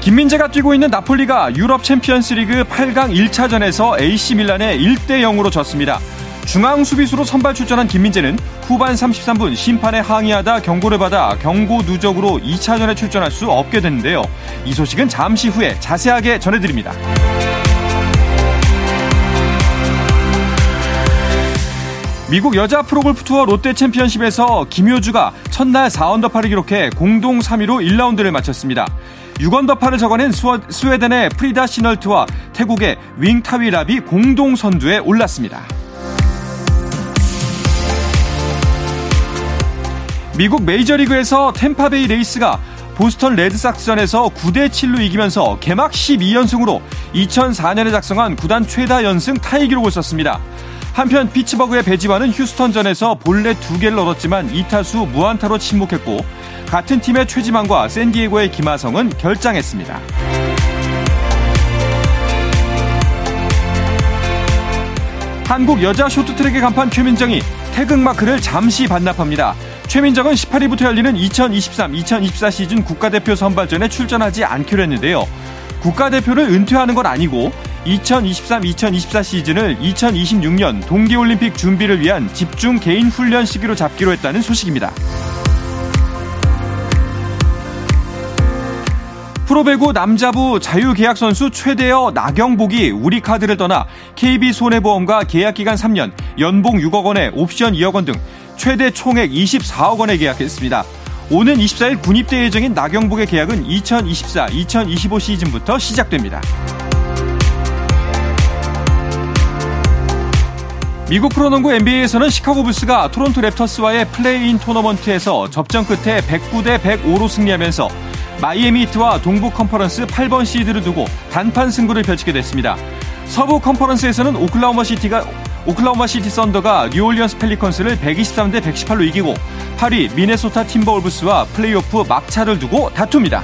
김민재가 뛰고 있는 나폴리가 유럽 챔피언스 리그 8강 1차전에서 AC 밀란에 1대 0으로 졌습니다. 중앙 수비수로 선발 출전한 김민재는 후반 33분 심판에 항의하다 경고를 받아 경고 누적으로 2차전에 출전할 수 없게 됐는데요. 이 소식은 잠시 후에 자세하게 전해드립니다. 미국 여자 프로골프 투어 롯데 챔피언십에서 김효주가 첫날 4언더파를 기록해 공동 3위로 1라운드를 마쳤습니다. 6언더파를 적어낸 스웨덴의 프리다 킨훌트와 태국의 웡타위랍이 공동 선두에 올랐습니다. 미국 메이저리그에서 템파베이 레이스가 보스턴 레드삭스전에서 9대 7로 이기면서 개막 12연승으로 2004년에 작성한 구단 최다 연승 타이 기록을 썼습니다. 한편 피츠버그의 배지환은 휴스턴전에서 볼넷 2개를 얻었지만 2타수 무안타로 침묵했고 같은 팀의 최지만과 샌디에고의 김하성은 결장했습니다. 한국 여자 쇼트트랙의 간판 최민정이 태극 마크를 잠시 반납합니다. 최민정은 18위부터 열리는 2023-2024 시즌 국가대표 선발전에 출전하지 않기로 했는데요. 국가대표를 은퇴하는 건 아니고 2023-2024 시즌을 2026년 동계올림픽 준비를 위한 집중 개인 훈련 시기로 잡기로 했다는 소식입니다. 프로배구 남자부 자유계약 선수 최대어 나경복이 우리카드를 떠나 KB손해보험과 계약기간 3년, 연봉 6억 원에 옵션 2억 원 등 최대 총액 24억 원에 계약했습니다. 오는 24일 군입대 예정인 나경복의 계약은 2024-2025 시즌부터 시작됩니다. 미국 프로농구 NBA에서는 시카고 불스가 토론토 랩터스와의 플레이인 토너먼트에서 접전 끝에 109대 105로 승리하면서 마이애미 히트와 동부 컨퍼런스 8번 시드를 두고 단판 승부를 펼치게 됐습니다. 서부 컨퍼런스에서는 오클라호마 시티가 오클라호마 시티 썬더가 뉴올리언스 펠리컨스를 123대 118로 이기고 8위 미네소타 팀버울브스와 플레이오프 막차를 두고 다툽니다.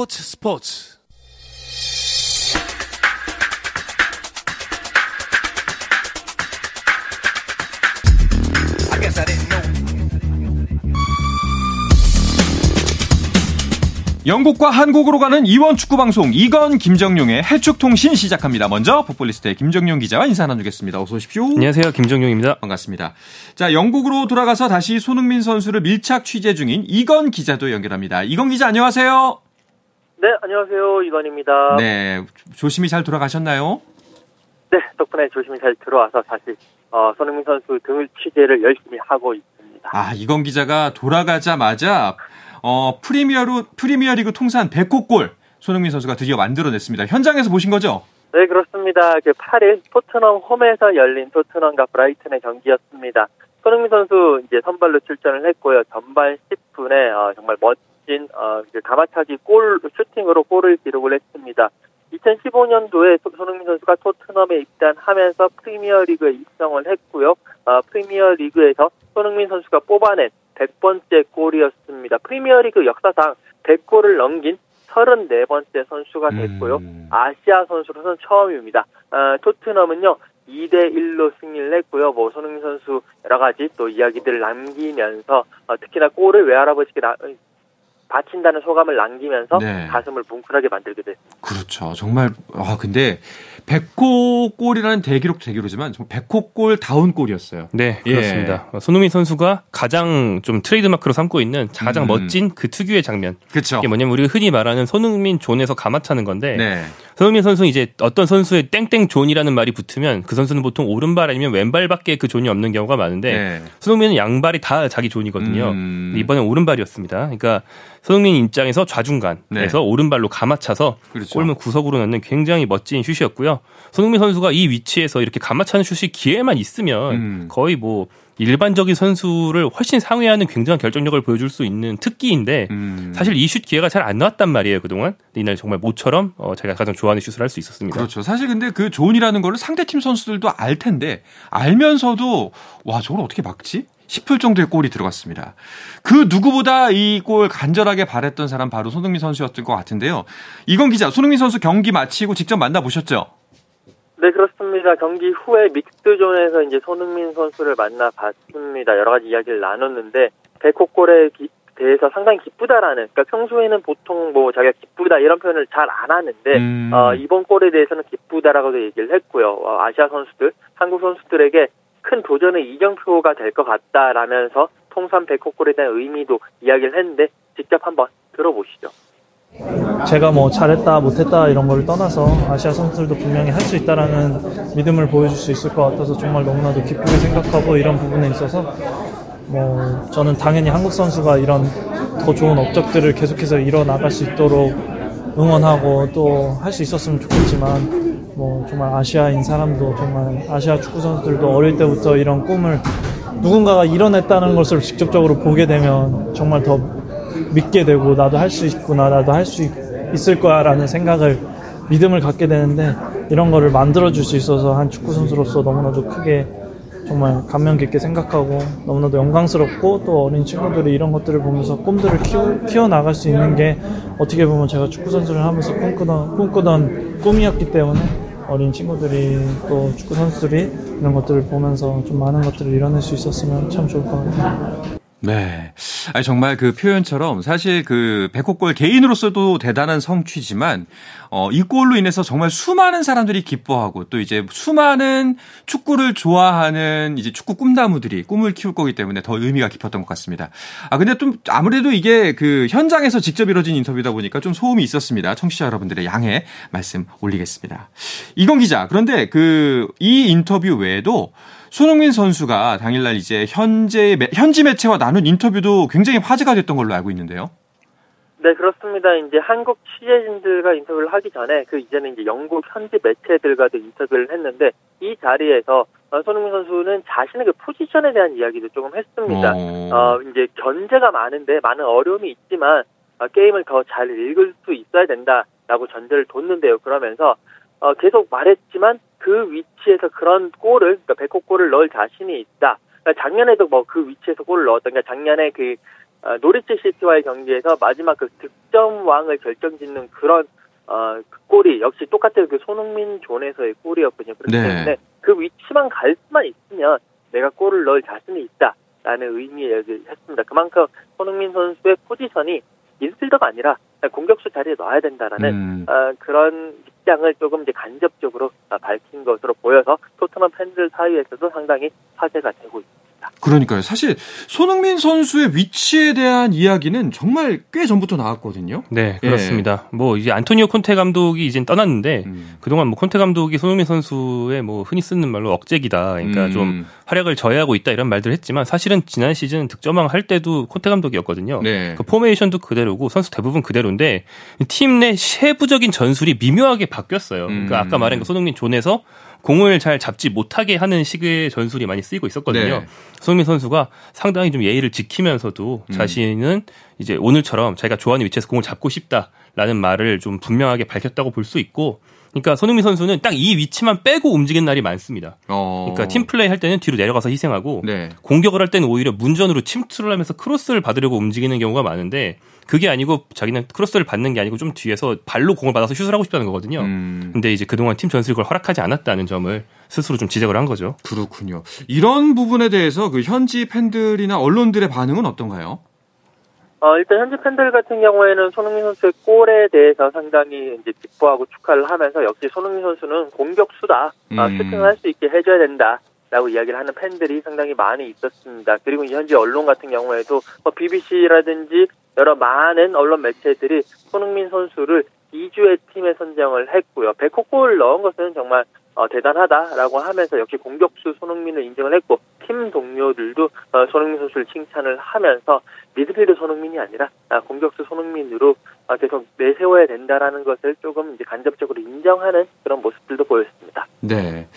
스포츠 스포츠 영국과 한국으로 가는 이원 축구 방송 이건 김정용의 해축 통신 시작합니다. 먼저 북볼리스트의 김정용 기자와 인사 나누겠습니다. 어서 오십시오. 안녕하세요. 김정용입니다. 반갑습니다. 자, 영국으로 돌아가서 다시 손흥민 선수를 밀착 취재 중인 이건 기자도 연결합니다. 이건 기자 안녕하세요. 네, 안녕하세요. 이건입니다. 네, 조심히 잘 돌아가셨나요? 네, 덕분에 조심히 잘 들어와서 다시 어, 손흥민 선수 등을 취재를 열심히 하고 있습니다. 아, 이건 기자가 돌아가자마자 어, 프리미어로 프리미어리그 통산 100호 골 손흥민 선수가 드디어 만들어냈습니다. 현장에서 보신 거죠? 네, 그렇습니다. 그 8일 토트넘 홈에서 열린 토트넘과 브라이튼의 경기였습니다. 손흥민 선수 이제 선발로 출전을 했고요. 전반 10분에 어, 정말 멋진 어, 가마차기 골 슈팅으로 골을 기록을 했습니다. 2015년도에 손흥민 선수가 토트넘에 입단하면서 프리미어리그에 입성을 했고요. 어, 프리미어리그에서 손흥민 선수가 뽑아낸 100번째 골이었습니다. 프리미어리그 역사상 100골을 넘긴 34번째 선수가 됐고요. 음. 아시아 선수로서는 처음입니다. 어, 토트넘은요. 2대 1로 승리를 했고요. 뭐 손흥민 선수 여러 가지 또 이야기들을 남기면서 어, 특히나 골을 외할아버지께 나, 바친다는 소감을 남기면서 네. 가슴을 뭉클하게 만들게 됐습니다. 그렇죠. 정말 아 근데 100호 골이라는 대기록 정말 100호 골 다운 골이었어요. 네, 그렇습니다. 예. 손흥민 선수가 가장 좀 트레이드마크로 삼고 있는 가장 음. 멋진 그 특유의 장면. 그렇죠. 이게 뭐냐면 우리가 흔히 말하는 손흥민 존에서 감아차는 건데 네. 손흥민 선수는 이제 어떤 선수의 땡땡 존이라는 말이 붙으면 그 선수는 보통 오른발 아니면 왼발밖에 그 존이 없는 경우가 많은데 네. 손흥민은 양발이 다 자기 존이거든요. 음. 이번엔 오른발이었습니다. 그러니까 손흥민 입장에서 좌중간에서 네. 오른발로 감아차서 그렇죠. 골문 구석으로 넣는 굉장히 멋진 슛이었고요. 손흥민 선수가 이 위치에서 이렇게 감아차는 슛이 기회만 있으면 음. 거의 뭐 일반적인 선수를 훨씬 상회하는 굉장한 결정력을 보여줄 수 있는 특기인데 음. 사실 이 슛 기회가 잘 안 나왔단 말이에요 그동안 이날 정말 모처럼 어, 제가 가장 좋아하는 슛을 할 수 있었습니다. 그렇죠. 사실 근데 그 존이라는 거를 상대팀 선수들도 알 텐데 알면서도 와 저걸 어떻게 막지? 싶을 정도의 골이 들어갔습니다. 그 누구보다 이 골 간절하게 바랬던 사람 바로 손흥민 선수였던 것 같은데요. 이건 기자, 손흥민 선수 경기 마치고 직접 만나보셨죠? 네, 그렇습니다. 경기 후에 믹스존에서 이제 손흥민 선수를 만나봤습니다. 여러 가지 이야기를 나눴는데, 백호골에 대해서 상당히 기쁘다라는, 그러니까 평소에는 보통 뭐 자기가 기쁘다 이런 표현을 잘 안 하는데, 음. 어, 이번 골에 대해서는 기쁘다라고도 얘기를 했고요. 어, 아시아 선수들, 한국 선수들에게 큰 도전의 이정표가 될 것 같다라면서 통산 백호골에 대한 의미도 이야기를 했는데, 직접 한번 들어보시죠. 제가 뭐 잘했다 못했다 이런 걸 떠나서 아시아 선수들도 분명히 할 수 있다라는 믿음을 보여줄 수 있을 것 같아서 정말 너무나도 기쁘게 생각하고 이런 부분에 있어서 뭐 저는 당연히 한국 선수가 이런 더 좋은 업적들을 계속해서 이뤄나갈 수 있도록 응원하고 또 할 수 있었으면 좋겠지만 뭐 정말 아시아인 사람도 정말 아시아 축구 선수들도 어릴 때부터 이런 꿈을 누군가가 이뤄냈다는 것을 직접적으로 보게 되면 정말 더 믿게 되고 나도 할 수 있구나 나도 할 수 있을 거야라는 생각을 믿음을 갖게 되는데 이런 거를 만들어 줄 수 있어서 한 축구 선수로서 너무나도 크게 정말 감명 깊게 생각하고 너무나도 영광스럽고 또 어린 친구들이 이런 것들을 보면서 꿈들을 키워, 나갈 수 있는 게 어떻게 보면 제가 축구 선수를 하면서 꿈꾸던 꿈꾸던 꿈이었기 때문에 어린 친구들이 또 축구 선수들이 이런 것들을 보면서 좀 많은 것들을 이뤄낼 수 있었으면 참 좋을 것 같아요. 네. 아니, 정말 그 표현처럼 사실 그 백호골 개인으로서도 대단한 성취지만, 어, 이 골로 인해서 정말 수많은 사람들이 기뻐하고 또 이제 수많은 축구를 좋아하는 이제 축구 꿈나무들이 꿈을 키울 거기 때문에 더 의미가 깊었던 것 같습니다. 아, 근데 좀 아무래도 이게 그 현장에서 직접 이뤄진 인터뷰다 보니까 좀 소음이 있었습니다. 청취자 여러분들의 양해 말씀 올리겠습니다. 이건 기자, 그런데 그 이 인터뷰 외에도 손흥민 선수가 당일날 이제 현재 현지 매체와 나눈 인터뷰도 굉장히 화제가 됐던 걸로 알고 있는데요. 네, 그렇습니다. 이제 한국 취재진들과 인터뷰를 하기 전에 그 이제는 이제 영국 현지 매체들과도 인터뷰를 했는데 이 자리에서 어, 손흥민 선수는 자신의 그 포지션에 대한 이야기도 조금 했습니다. 어, 어 이제 견제가 많은데 많은 어려움이 있지만 어, 게임을 더 잘 읽을 수 있어야 된다라고 전제를 뒀는데요. 그러면서 어, 계속 말했지만 그 위치에서 그런 골을 그러니까 백호 골을 넣을 자신이 있다. 그러니까 작년에도 뭐 그 위치에서 골을 넣었던 그러니까 작년에 그 어, 노리치 시티와의 경기에서 마지막 그 득점왕을 결정짓는 그런 어, 그 골이 역시 똑같은 그 손흥민 존에서의 골이었거든요. 그렇기 네. 때문에 그 위치만 갈 수만 있으면 내가 골을 넣을 자신이 있다라는 의미의 얘기를 했습니다. 그만큼 손흥민 선수의 포지션이 미드필더가 아니라 공격수 자리에 넣어야 된다라는 음. 어, 그런 입장을 조금 이제 간접적으로 밝힌 것으로 보여서 토트넘 팬들 사이에서도 상당히 화제가 되고. 그러니까요. 사실 손흥민 선수의 위치에 대한 이야기는 정말 꽤 전부터 나왔거든요. 네, 예. 그렇습니다. 예. 뭐 이제 안토니오 콘테 감독이 이제 떠났는데 음. 그동안 뭐 콘테 감독이 손흥민 선수의 뭐 흔히 쓰는 말로 억제기다. 그러니까 음. 좀 활약을 저해하고 있다 이런 말들 했지만 사실은 지난 시즌 득점왕 할 때도 콘테 감독이었거든요. 네. 그 포메이션도 그대로고 선수 대부분 그대로인데 팀 내 세부적인 전술이 미묘하게 바뀌었어요. 그러니까 음. 아까 말한 그 손흥민 존에서 공을 잘 잡지 못하게 하는 식의 전술이 많이 쓰이고 있었거든요. 네. 손흥민 선수가 상당히 좀 예의를 지키면서도 음. 자신은 이제 오늘처럼 자기가 좋아하는 위치에서 공을 잡고 싶다라는 말을 좀 분명하게 밝혔다고 볼 수 있고 그러니까 손흥민 선수는 딱 이 위치만 빼고 움직이는 날이 많습니다. 어. 그러니까 팀 플레이 할 때는 뒤로 내려가서 희생하고 네. 공격을 할 때는 오히려 문전으로 침투를 하면서 크로스를 받으려고 움직이는 경우가 많은데 그게 아니고 자기는 크로스를 받는 게 아니고 좀 뒤에서 발로 공을 받아서 슛을 하고 싶다는 거거든요. 음. 근데 이제 그동안 팀 전술이 그걸 허락하지 않았다는 점을 스스로 좀 지적을 한 거죠. 그렇군요. 이런 부분에 대해서 그 현지 팬들이나 언론들의 반응은 어떤가요? 어, 일단 현지 팬들 같은 경우에는 손흥민 선수의 골에 대해서 상당히 이제 기뻐하고 축하를 하면서 역시 손흥민 선수는 공격수다. 음. 어, 슈팅을 할 수 있게 해줘야 된다. 라고 이야기를 하는 팬들이 상당히 많이 있었습니다. 그리고 현지 언론 같은 경우에도 뭐 BBC라든지 여러 많은 언론 매체들이 손흥민 선수를 2주의 팀에 선정을 했고요. 100호골 넣은 것은 정말 어, 대단하다라고 하면서 역시 공격수 손흥민을 인정을 했고 팀 동료들도 어, 손흥민 선수를 칭찬을 하면서 미드필드 손흥민이 아니라 아, 공격수 손흥민으로 어, 계속 내세워야 된다라는 것을 조금 이제 간접적으로 인정하는 그런 모습들도 보였습니다. 네.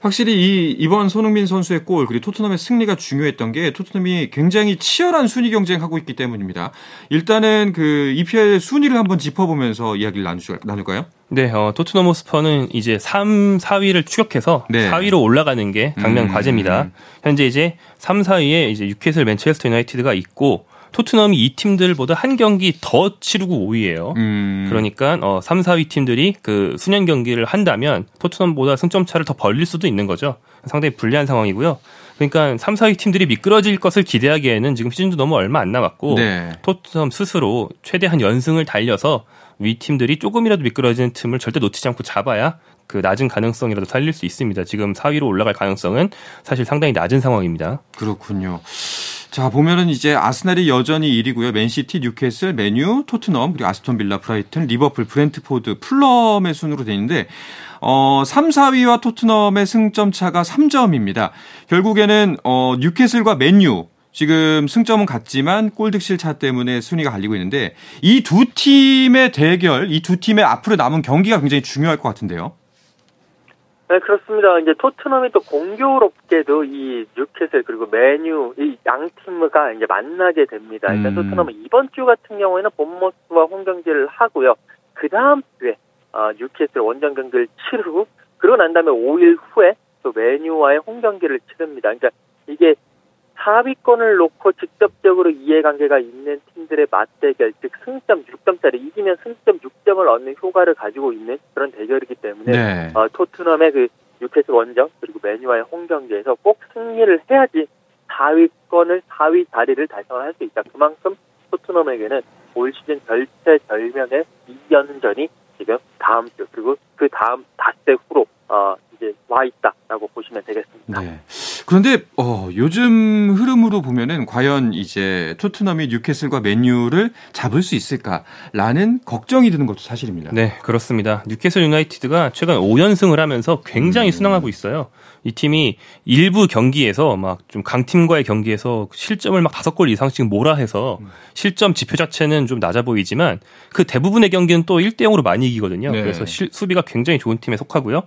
확실히 이 이번 손흥민 선수의 골 그리고 토트넘의 승리가 중요했던 게 토트넘이 굉장히 치열한 순위 경쟁하고 있기 때문입니다. 일단은 그 EPL 순위를 한번 짚어보면서 이야기를 나눌까요? 네, 어, 토트넘 호스퍼는 이제 3, 4위를 추격해서 네. 4위로 올라가는 게 당면 음. 과제입니다. 현재 이제 3, 4위에 이제 유캐슬 맨체스터 유나이티드가 있고 토트넘이 이 팀들보다 한 경기 더 치르고 5위예요. 음. 그러니까 어 3, 4위 팀들이 그 수년 경기를 한다면 토트넘보다 승점 차를 더 벌릴 수도 있는 거죠. 상당히 불리한 상황이고요. 그러니까 3, 4위 팀들이 미끄러질 것을 기대하기에는 지금 시즌도 너무 얼마 안 남았고 네. 토트넘 스스로 최대한 연승을 달려서 위 팀들이 조금이라도 미끄러지는 틈을 절대 놓치지 않고 잡아야 그 낮은 가능성이라도 살릴 수 있습니다. 지금 4위로 올라갈 가능성은 사실 상당히 낮은 상황입니다. 그렇군요. 자, 보면은 이제 아스날이 여전히 1위고요. 맨시티, 뉴캐슬, 맨유, 토트넘, 그리고 아스톤 빌라, 브라이튼, 리버풀, 브렌트포드, 풀럼의 순으로 돼 있는데 어, 3, 4위와 토트넘의 승점 차가 3점입니다. 결국에는 어, 뉴캐슬과 맨유 지금 승점은 같지만 골득실 차 때문에 순위가 갈리고 있는데 이 두 팀의 대결, 이 두 팀의 앞으로 남은 경기가 굉장히 중요할 것 같은데요. 네, 그렇습니다. 이제 토트넘이 또 공교롭게도 이 뉴캐슬 그리고 메뉴 이 양 팀과 이제 만나게 됩니다. 일단 음. 토트넘은 이번 주 같은 경우에는 본머스와 홈 경기를 하고요. 그 다음 주에 어, 뉴캐슬 원정 경기를 치르고 그러고 난 다음에 5일 후에 또 메뉴와의 홈 경기를 치릅니다. 그러니까 이게 4위권을 놓고 직접적으로 이해관계가 있는 팀들의 맞대결, 즉 승점 6점짜리 이기면 승점 6점을 얻는 효과를 가지고 있는 그런 대결이기 때문에 네. 어, 토트넘의 그 뉴캐슬 원정 그리고 메뉴와의 홈 경기에서 꼭 승리를 해야지 4위권을 4위 자리를 달성을 할수 있다. 그만큼 토트넘에게는 올 시즌 절체절명의 2연전이 지금 다음 주 그리고 그 다음 닷새 후로 어, 이제 와 있다라고 보시면 되겠습니다. 네. 그런데 어, 요즘 흐름으로 보면은 과연 이제 토트넘이 뉴캐슬과 맨유를 잡을 수 있을까라는 걱정이 드는 것도 사실입니다. 네, 그렇습니다. 뉴캐슬 유나이티드가 최근 5연승을 하면서 굉장히 음. 순항하고 있어요. 이 팀이 일부 경기에서 막 좀 강팀과의 경기에서 실점을 막 다섯 골 이상씩 몰아해서 실점 지표 자체는 좀 낮아 보이지만 그 대부분의 경기는 또 1대 0으로 많이 이기거든요. 네. 그래서 실, 수비가 굉장히 좋은 팀에 속하고요.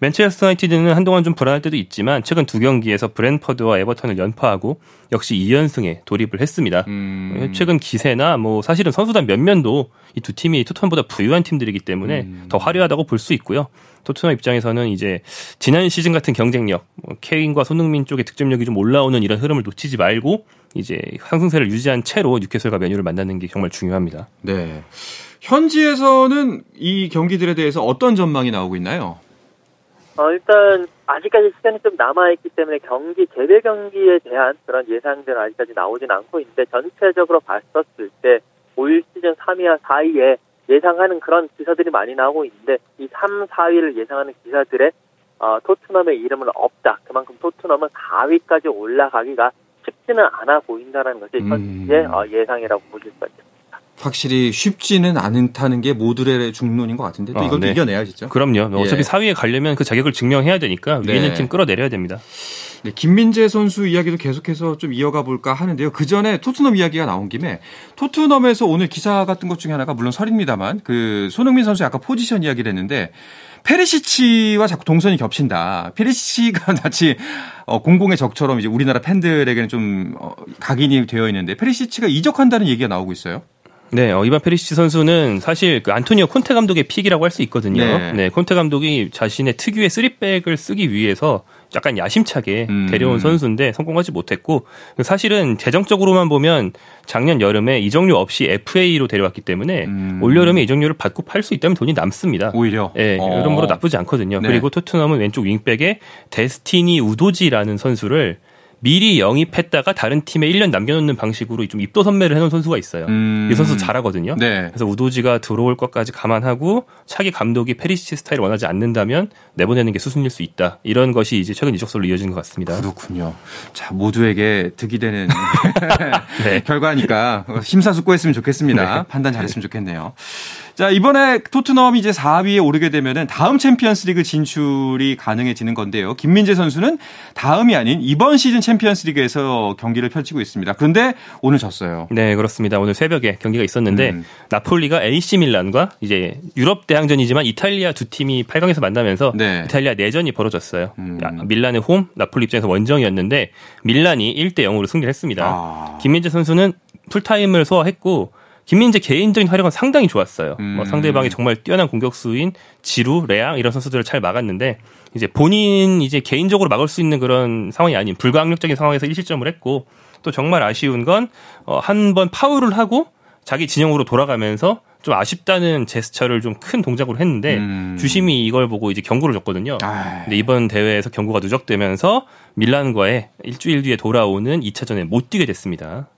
맨체스터 유나이티드는 한동안 좀 불안할 때도 있지만 최근 두 경기에서 브랜퍼드와 에버턴을 연파하고 역시 2연승에 돌입을 했습니다. 음. 최근 기세나 뭐 사실은 선수단 면면도 이 두 팀이 토트넘보다 부유한 팀들이기 때문에 음. 더 화려하다고 볼 수 있고요. 토트넘 입장에서는 이제 지난 시즌 같은 경쟁력, 뭐 케인과 손흥민 쪽의 득점력이 좀 올라오는 이런 흐름을 놓치지 말고 이제 상승세를 유지한 채로 뉴캐슬과 메뉴를 만나는 게 정말 중요합니다. 네. 현지에서는 이 경기들에 대해서 어떤 전망이 나오고 있나요? 어, 일단 아직까지 시간이 좀 남아있기 때문에 경기 개별 경기에 대한 그런 예상들은 아직까지 나오진 않고 있는데 전체적으로 봤었을 때 올 시즌 3위와 4위에 예상하는 그런 기사들이 많이 나오고 있는데 이 3, 4위를 예상하는 기사들의 어, 토트넘의 이름은 없다. 그만큼 토트넘은 4위까지 올라가기가 쉽지는 않아 보인다는 것이 음. 현재 어, 예상이라고 보실 수 있습니다. 확실히 쉽지는 않다는 게 모두의 중론인 것 같은데 또 아, 이것도 네. 이겨내야겠죠. 그럼요. 예. 어차피 4위에 가려면 그 자격을 증명해야 되니까 위에 있는 네. 팀 끌어내려야 됩니다. 네, 김민재 선수 이야기도 계속해서 좀 이어가 볼까 하는데요. 그 전에 토트넘 이야기가 나온 김에 토트넘에서 오늘 기사 같은 것 중에 하나가 물론 설입니다만 그 손흥민 선수 아까 포지션 이야기를 했는데 페리시치와 자꾸 동선이 겹친다. 페리시치가 마치 어, 공공의 적처럼 이제 우리나라 팬들에게는 좀 어, 각인이 되어 있는데 페리시치가 이적한다는 얘기가 나오고 있어요. 네, 어, 이반 페리시치 선수는 사실 그 안토니오 콘테 감독의 픽이라고 할 수 있거든요. 네. 네. 콘테 감독이 자신의 특유의 쓰리백을 쓰기 위해서 약간 야심차게 음. 데려온 선수인데 성공하지 못했고 사실은 재정적으로만 보면 작년 여름에 이적료 없이 FA로 데려왔기 때문에 음. 올 여름에 이적료를 받고 팔 수 있다면 돈이 남습니다. 오히려 예, 네, 어. 여러모로 나쁘지 않거든요. 네. 그리고 토트넘은 왼쪽 윙백에 데스티니 우도지라는 선수를 미리 영입했다가 다른 팀에 1년 남겨놓는 방식으로 좀 입도 선매를 해놓은 선수가 있어요. 음. 이 선수 잘하거든요. 네. 그래서 우도지가 들어올 것까지 감안하고 차기 감독이 페리시치 스타일을 원하지 않는다면 내보내는 게 수순일 수 있다. 이런 것이 이제 최근 이적설로 이어진 것 같습니다. 그렇군요. 자 모두에게 득이 되는 네. 결과니까 심사숙고했으면 좋겠습니다. 네. 판단 잘했으면 좋겠네요. 자, 이번에 토트넘이 이제 4위에 오르게 되면은 다음 챔피언스 리그 진출이 가능해지는 건데요. 김민재 선수는 다음이 아닌 이번 시즌 챔피언스 리그에서 경기를 펼치고 있습니다. 그런데 오늘 졌어요. 네, 그렇습니다. 오늘 새벽에 경기가 있었는데 음. 나폴리가 AC 밀란과 이제 유럽 대항전이지만 이탈리아 두 팀이 8강에서 만나면서 네. 이탈리아 내전이 벌어졌어요. 음. 밀란의 홈, 나폴리 입장에서 원정이었는데 밀란이 1대 0으로 승리를 했습니다. 아. 김민재 선수는 풀타임을 소화했고 김민재 개인적인 활약은 상당히 좋았어요. 뭐 음. 뭐 상대방이 정말 뛰어난 공격수인 지루, 레앙 이런 선수들을 잘 막았는데 이제 본인 이제 개인적으로 막을 수 있는 그런 상황이 아닌 불가항력적인 상황에서 1실점을 했고 또 정말 아쉬운 건 어, 한 번 파울을 하고 자기 진영으로 돌아가면서 좀 아쉽다는 제스처를 좀 큰 동작으로 했는데 음. 주심이 이걸 보고 이제 경고를 줬거든요. 아 근데 이번 대회에서 경고가 누적되면서 밀란과의 일주일 뒤에 돌아오는 2차전에 못 뛰게 됐습니다.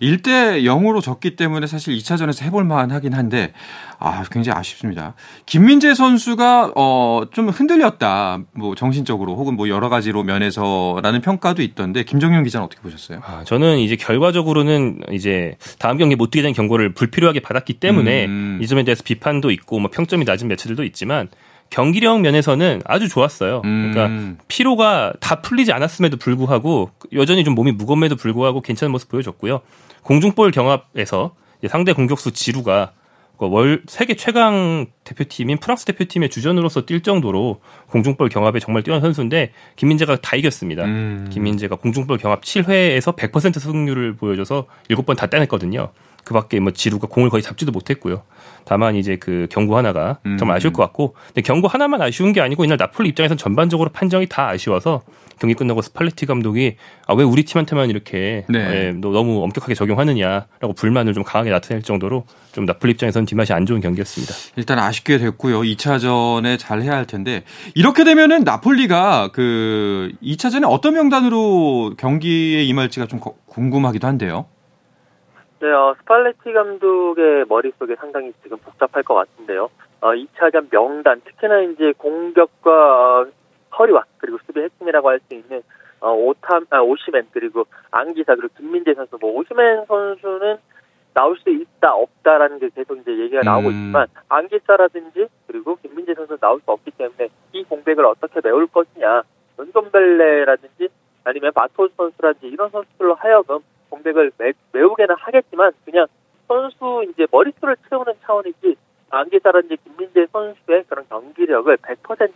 1대 0으로 졌기 때문에 사실 2차전에서 해볼 만하긴 한데 아 굉장히 아쉽습니다. 김민재 선수가 어 좀 흔들렸다. 뭐 정신적으로 혹은 뭐 여러 가지로 면에서라는 평가도 있던데 김정현 기자는 어떻게 보셨어요? 아, 저는 이제 결과적으로는 이제 다음 경기 못 뛰게 된 경고를 불필요하게 받았기 때문에 음. 이 점에 대해서 비판도 있고 뭐 평점이 낮은 매체들도 있지만 경기력 면에서는 아주 좋았어요. 그러니까 음. 피로가 다 풀리지 않았음에도 불구하고 여전히 좀 몸이 무겁음에도 불구하고 괜찮은 모습 보여줬고요. 공중볼 경합에서 상대 공격수 지루가 그월 세계 최강 대표팀인 프랑스 대표팀의 주전으로서 뛸 정도로 공중볼 경합에 정말 뛰어난 선수인데 김민재가 다 이겼습니다. 음. 김민재가 공중볼 경합 7회에서 100% 승률을 보여줘서 7번 다 따냈거든요. 그 밖에 뭐 지루가 공을 거의 잡지도 못했고요. 다만 이제 그 경고 하나가 정말 아쉬울 것 같고 근데 경고 하나만 아쉬운 게 아니고 이날 나폴리 입장에서는 전반적으로 판정이 다 아쉬워서 경기 끝나고 스팔레티 감독이 아 왜 우리 팀한테만 이렇게 네. 예, 너무 엄격하게 적용하느냐라고 불만을 좀 강하게 나타낼 정도로 좀 나폴리 입장에서는 뒷맛이 안 좋은 경기였습니다. 일단 아쉽게 됐고요. 2차전에 잘 해야 할 텐데 이렇게 되면은 나폴리가 그 2차전에 어떤 명단으로 경기에 임할지가 좀 궁금하기도 한데요. 네, 어, 스팔레티 감독의 머릿속에 상당히 지금 복잡할 것 같은데요. 어, 2차전 명단, 특히나 이제 공격과 어, 허리와 그리고 수비 핵심이라고 할 수 있는 어, 오탐, 아, 오시맨 그리고 안기사 그리고 김민재 선수, 뭐 오시맨 선수는 나올 수 있다 없다라는 게 계속 이제 얘기가 나오고 음. 있지만 안기사라든지 그리고 김민재 선수 나올 수 없기 때문에 이 공백을 어떻게 메울 것이냐, 은돔벨레라든지 아니면 마토스 선수라든지 이런 선수들로 하여금 공백을 매, 메우게는 하겠지만 그냥 선수 이제 머릿수를 채우는 차원이지 안기사라든지 김민재 선수의 그런 경기력을 100%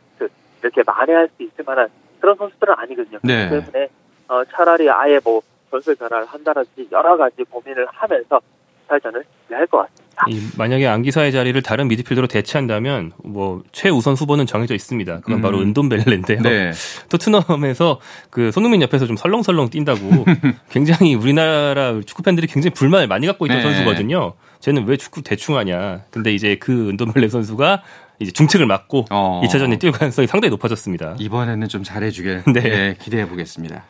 이렇게 만회할 수 있을 만한 그런 선수들은 아니거든요. 네. 그렇기 때문에 어, 차라리 아예 뭐 전술 변화를 한다든지 여러 가지 고민을 하면서 탈전을 준비할 것 같습니다. 이, 만약에 안기사의 자리를 다른 미드필더로 대체한다면 뭐 최우선 후보는 정해져 있습니다. 그건 음. 바로 은돈벨레인데요. 네. 토트넘에서 그 손흥민 옆에서 좀 설렁설렁 뛴다고 굉장히 우리나라 축구 팬들이 굉장히 불만을 많이 갖고 있던 네. 선수거든요. 쟤는 왜 축구 대충 하냐. 근데 이제 그 은돈벨레 선수가 이제 중책을 맡고 어. 2차전에 뛸 가능성이 상당히 높아졌습니다. 이번에는 좀 잘해주길 네. 네, 기대해 보겠습니다.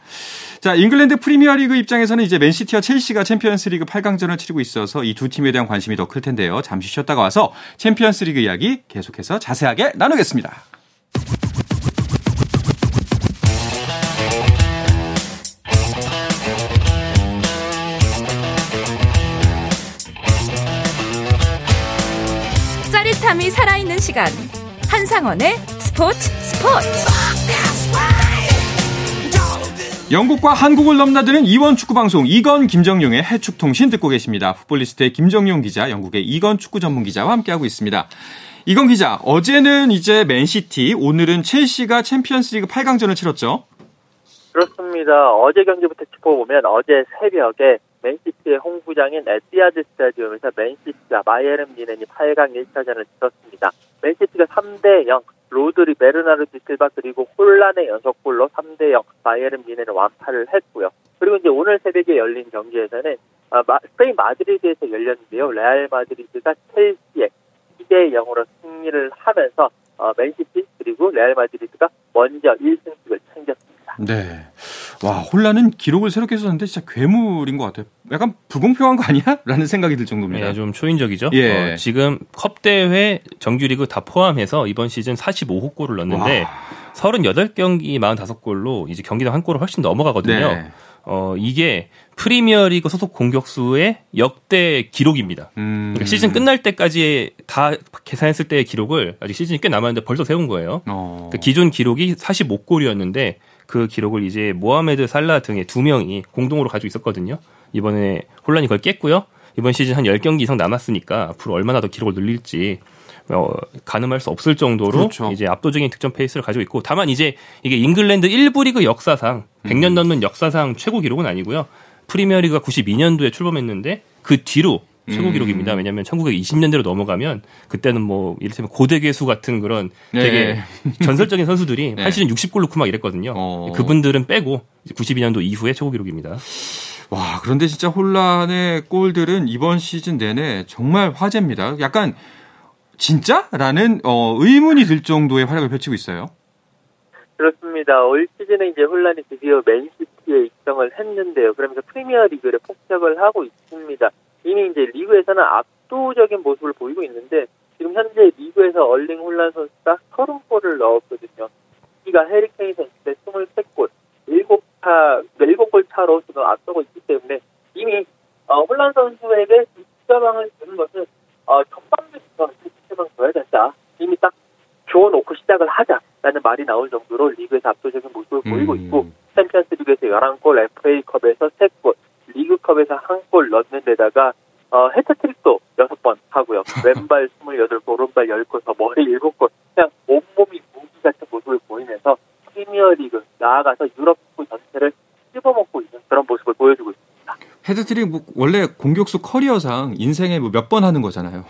자, 잉글랜드 프리미어리그 입장에서는 이제 맨시티와 첼시가 챔피언스리그 8강전을 치르고 있어서 이 두 팀에 대한 관심이 더 클 텐데요. 잠시 쉬었다가 와서 챔피언스리그 이야기 계속해서 자세하게 나누겠습니다. 짜릿함이 살아있는 시간 한상원의 스포츠 스포츠 영국과 한국을 넘나드는 이원 축구 방송 이건 김정용의 해축 통신 듣고 계십니다. 풋볼리스트의 김정용 기자, 영국의 이건 축구 전문 기자와 함께하고 있습니다. 이건 기자, 어제는 이제 맨시티, 오늘은 첼시가 챔피언스리그 8강전을 치렀죠. 그렇습니다. 어제 경기부터 짚어보면 어제 새벽에 맨시티의 홈구장인 에티하드 스타디움에서 맨시티가 바이에른 뮌헨이 8강 1차전을 치렀습니다. 맨시티가 3대 0 로드리, 베르나르두 실바 그리고 홀란의 연속골로 3대 0 바이에른 뮌헨을 완파를 했고요. 그리고 이제 오늘 새벽에 열린 경기에서는 아, 마, 스페인 마드리드에서 열렸는데요. 레알 마드리드가 첼시에 2대 0으로 승리를 하면서 어, 맨시티 그리고 레알 마드리드가 먼저 1승씩을 챙겼습니다. 네. 와 홀란은 기록을 새롭게 썼는데 진짜 괴물인 것 같아요. 약간 불공평한 거 아니야? 라는 생각이 들 정도입니다. 네, 좀 초인적이죠. 예. 어, 지금 컵 대회 정규리그 다 포함해서 이번 시즌 45호 골을 넣었는데 와. 38경기 45골로 이제 경기당 한 골을 훨씬 넘어가거든요. 네. 어, 이게 프리미어리그 소속 공격수의 역대 기록입니다. 음. 그러니까 시즌 끝날 때까지 다 계산했을 때의 기록을 아직 시즌이 꽤 남았는데 벌써 세운 거예요. 어. 그 기존 기록이 45골이었는데 그 기록을 이제 모하메드 살라 등의 두 명이 공동으로 가지고 있었거든요. 이번에 홀란이 그걸 깼고요. 이번 시즌 한 10경기 이상 남았으니까 앞으로 얼마나 더 기록을 늘릴지 어, 가늠할 수 없을 정도로 그렇죠. 이제 압도적인 득점 페이스를 가지고 있고 다만 이제 이게 잉글랜드 1부 리그 역사상 음. 100년 넘는 역사상 최고 기록은 아니고요. 프리미어리그가 92년도에 출범했는데 그 뒤로 최고 음. 기록입니다. 왜냐하면 1920년대로 넘어가면 그때는 뭐 이를테면 고대 괴수 같은 그런 되게 전설적인 선수들이 네. 한 시즌 60골 넣고 막 이랬거든요. 어. 그분들은 빼고 92년도 이후에 최고 기록입니다. 와, 그런데 진짜 혼란의 골들은 이번 시즌 내내 정말 화제입니다. 약간 진짜? 라는 어, 의문이 들 정도의 활약을 펼치고 있어요. 그렇습니다. 올 시즌에 이제 혼란이 드디어 맨시티에 입성을 했는데요. 그러면서 프리미어 리그를 폭격을 하고 있습니다. 이미 이제 리그에서는 압도적인 모습을 보이고 있는데 지금 현재 리그에서 얼링 혼란 선수가 30골을 넣었거든요. 이가 해리케인 선수의 23골, 7차, 7골 차로 지금 앞서고 있기 때문에 이미 어, 홀란 선수에게 득점왕을 주는 것은 어, 전반부터 득점왕 줘야 된다. 이미 딱 줘놓고 시작을 하자라는 말이 나올 정도로 리그에서 압도적인 모습을 보이고 음. 있고 챔피언스 리그에서 11골, FA컵에서 3골, 리그컵에서 1골 넣는 데다가 어, 해트트릭도 6번 하고요. 왼발 28골, 오른발 10골, 더 머리 7골. 그냥 온몸이 무기 같은 모습을 보이면서 프리미어리그 나아가서 유럽 축구 전체를 씹어먹고 있는 그런 모습을 보여주고 있습니다. 해트트릭 뭐 원래 공격수 커리어상 인생에 뭐 몇 번 하는 거잖아요.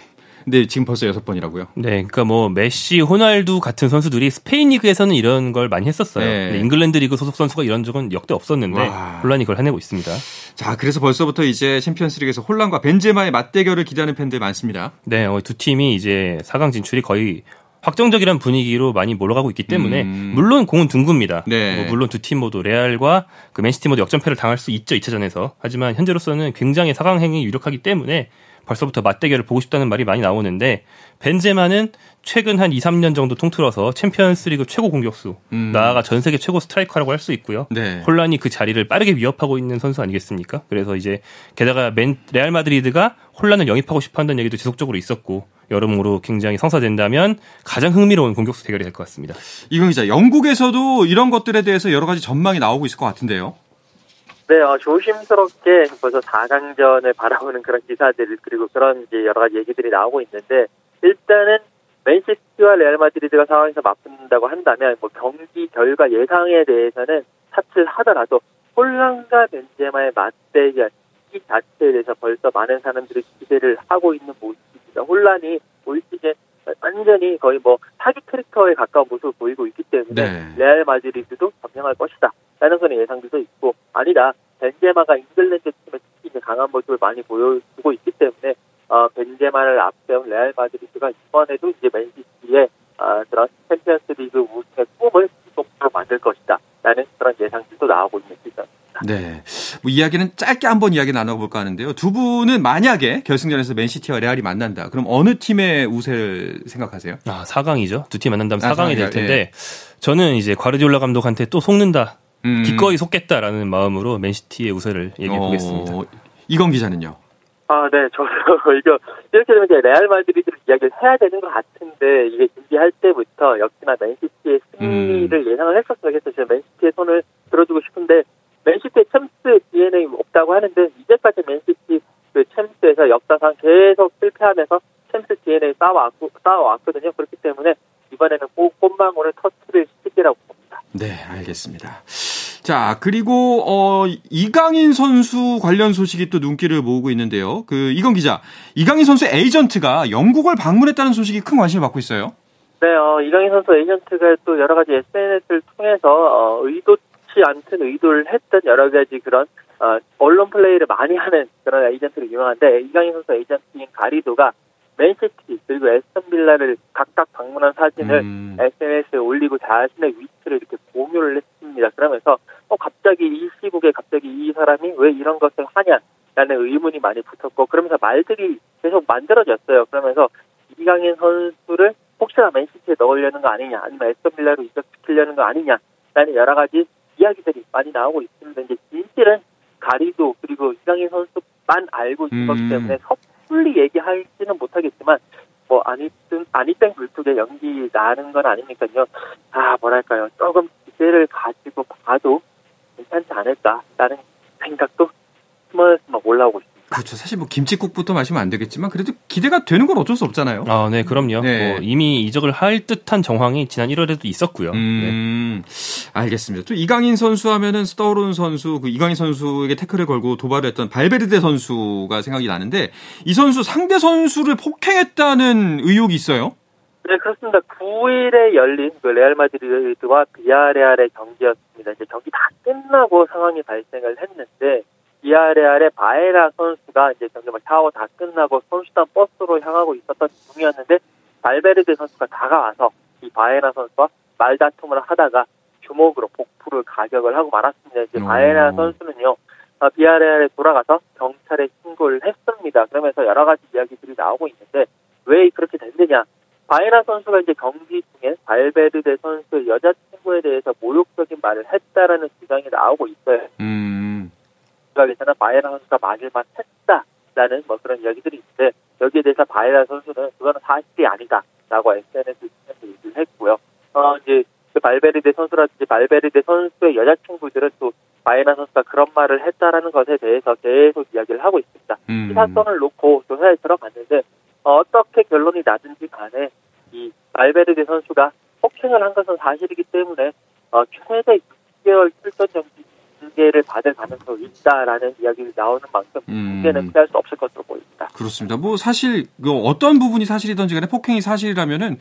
근데 지금 벌써 여섯 번이라고요. 네, 그러니까 뭐 메시, 호날두 같은 선수들이 스페인 리그에서는 이런 걸 많이 했었어요. 네. 잉글랜드 리그 소속 선수가 이런 적은 역대 없었는데 와. 홀란이 그걸 해내고 있습니다. 자, 그래서 벌써부터 이제 챔피언스리그에서 홀란과 벤제마의 맞대결을 기대하는 팬들 많습니다. 네, 어, 두 팀이 이제 4강 진출이 거의 확정적이란 분위기로 많이 몰아가고 있기 때문에 음. 물론 공은 둥굽니다. 네. 뭐 물론 두 팀 모두 레알과 그 맨시티 모두 역전패를 당할 수 있죠 2차전에서. 하지만 현재로서는 굉장히 4강행이 유력하기 때문에 벌써부터 맞대결을 보고 싶다는 말이 많이 나오는데 벤제마는 최근 한 2, 3년 정도 통틀어서 챔피언스리그 최고 공격수, 음. 나아가 전 세계 최고 스트라이커라고 할 수 있고요. 네. 홀란이 그 자리를 빠르게 위협하고 있는 선수 아니겠습니까? 그래서 이제 게다가 맨 레알 마드리드가 혼란을 영입하고 싶어 한다는 얘기도 지속적으로 있었고 여러모로 굉장히 성사된다면 가장 흥미로운 공격수 대결이 될 것 같습니다. 이건 기자, 영국에서도 이런 것들에 대해서 여러 가지 전망이 나오고 있을 것 같은데요. 네, 어, 조심스럽게 벌써 4강전을 바라보는 그런 기사들 그리고 그런 이제 여러 가지 얘기들이 나오고 있는데 일단은 맨시티와 레알 마드리드가 상황에서 맞붙는다고 한다면 뭐 경기 결과 예상에 대해서는 차치를 하더라도 홀란과 벤제마의 맞대결 이 자체에 대해서 벌써 많은 사람들이 기대를 하고 있는 모습입니다. 홀란이 올 시즌 완전히 거의 뭐 사기 캐릭터에 가까운 모습을 보이고 있기 때문에 네. 레알 마드리드도 점령할 것이다. 라는 그런 예상들도 있고 아니다. 벤제마가 잉글랜드 팀에 특히 이제 강한 모습을 많이 보여주고 있기 때문에 어, 벤제마를 앞세운 레알 마드리드가 이번에도 이제 맨시티의 어, 그런 챔피언스리그 우승의 꿈을 지속적으로 만들 것이다. 라는 그런 예상들도 나오고 있는 시점입니다. 네. 뭐 이야기는 짧게 한번 이야기 나눠볼까 하는데요. 두 분은 만약에 결승전에서 맨시티와 레알이 만난다. 그럼 어느 팀의 우세를 생각하세요? 아, 4강이죠. 두 팀 만난다면 아, 4강이 될 예, 텐데 저는 이제 과르디올라 감독한테 또 속는다. 음. 기꺼이 속겠다라는 마음으로 맨시티의 우세를 얘기해 보겠습니다. 어, 이건 기자는요. 아, 네, 저도 이거 이렇게 되면 이제 레알 마드리드를 이야기를 해야 되는 것 같은데 이게 준비할 때부터 역시나 맨시티의 승리를 예상을 했었어요. 그래서 제가 맨시티의 손을 들어주고 싶은데 맨시티의 챔스 DNA 없다고 하는데 이제까지 맨시티 그 챔스에서 역사상 계속 실패하면서 챔스 DNA 쌓아왔고, 쌓아왔거든요. 그렇기 때문에 이번에는 꼭 꽃망울을 터트릴 시기라고 봅니다. 네, 알겠습니다. 자, 그리고 어 이강인 선수 관련 소식이 또 눈길을 모으고 있는데요. 그 이건 기자, 이강인 선수의 에이전트가 영국을 방문했다는 소식이 큰 관심을 받고 있어요. 네, 어, 이강인 선수 에이전트가 또 여러 가지 SNS를 통해서 어, 의도치 않든 의도를 했던 여러 가지 그런 어, 언론 플레이를 많이 하는 그런 에이전트로 유명한데 이강인 선수 에이전트인 가리도가 맨시티 그리고 애스턴 빌라를 각각 방문한 사진을 음. SNS에 올리고 자신의 위치 를 이렇게 공유를 했습니다. 그러면서 어, 갑자기 이 갑자기 이 사람이 왜 이런 것을 하냐라는 의문이 많이 붙었고 그러면서 말들이 계속 만들어졌어요. 그러면서 이강인 선수를 혹시나 맨시티에 넣으려는 거 아니냐 아니면 에스턴 빌라로 이적시키려는 거 아니냐라는 여러 가지 이야기들이 많이 나오고 있습니다. 이제 진실은 가리도 그리고 이강인 선수만 알고 있는 음. 때문에 섣불리 얘기하지는 못하겠지만 뭐 아니든 아니땡 불뚝에 연기 나는 건 아니니까요. 아 뭐랄까요 조금 기대를 가지고 봐도 괜찮지 않을까라는 생각도 스멀스멀 올라오고 있습니다. 그렇죠. 사실 뭐 김치국부터 마시면 안 되겠지만 그래도 기대가 되는 건 어쩔 수 없잖아요. 아, 네, 그럼요. 네. 뭐 이미 이적을 할 듯한 정황이 지난 1월에도 있었고요. 네. 음, 알겠습니다. 또 이강인 선수 하면은 떠오르는 선수, 그 이강인 선수에게 태클을 걸고 도발을 했던 발베르데 선수가 생각이 나는데 이 선수 상대 선수를 폭행했다는 의혹이 있어요. 네, 그렇습니다. 9일에 열린 그 레알 마드리드와 비아레알의 경기였습니다. 이제 경기 다 끝나고 상황이 발생을 했는데 비아레알의 바에라 선수가 이제 경기 막 샤워 다 끝나고 선수단 버스로 향하고 있었던 중이었는데 발베르데 선수가 다가와서 이 바에라 선수와 말다툼을 하다가 주먹으로 복부를 가격을 하고 말았습니다. 이제 오. 바에라 선수는요. 어, 비아레알에 돌아가서 경찰에 신고를 했습니다. 그러면서 여러 가지 이야기들이 나오고 있는데 왜 그렇게 됐느냐? 바에라 선수가 이제 경기 중에 발베르데 선수의 여자친구에 대해서 모욕적인 말을 했다라는 주장이 나오고 있어요. 음, 생각에서는 바에라 선수가 맞을만 했다라는 뭐 그런 이야기들이 있는데 여기에 대해서 바에라 선수는 그거는 사실이 아니다라고 SNS에 얘기를 했고요. 어 이제 그 발베르데 선수라든지 발베르데 선수의 여자 친구들은 또 바에라 선수가 그런 말을 했다라는 것에 대해서 계속 이야기를 하고 있습니다. 음. 이 사건을 놓고 조사에 들어갔는데 어, 어떻게 결론이 나든지 간에 이 발베르데 선수가 폭행을 한 것은 사실이기 때문에 어, 최대 6개월 출전 징계를 받을 가능성이 있다라는 이야기가 나오는 만큼 음. 문제는 피할 수 없을 것으로 보입니다. 그렇습니다. 뭐 사실 그 어떤 부분이 사실이든지 간에 폭행이 사실이라면은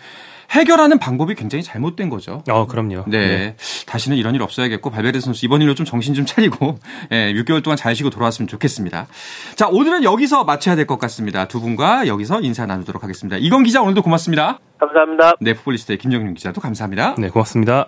해결하는 방법이 굉장히 잘못된 거죠. 어, 그럼요. 네. 다시는 이런 일 없어야겠고 발베르 선수 이번 일로 좀 정신 좀 차리고 예, 6개월 동안 잘 쉬고 돌아왔으면 좋겠습니다. 자, 오늘은 여기서 마쳐야 될 것 같습니다. 두 분과 여기서 인사 나누도록 하겠습니다. 이건 기자 오늘도 고맙습니다. 감사합니다. 네, 풋볼리스트의 김정윤 기자도 감사합니다. 네, 고맙습니다.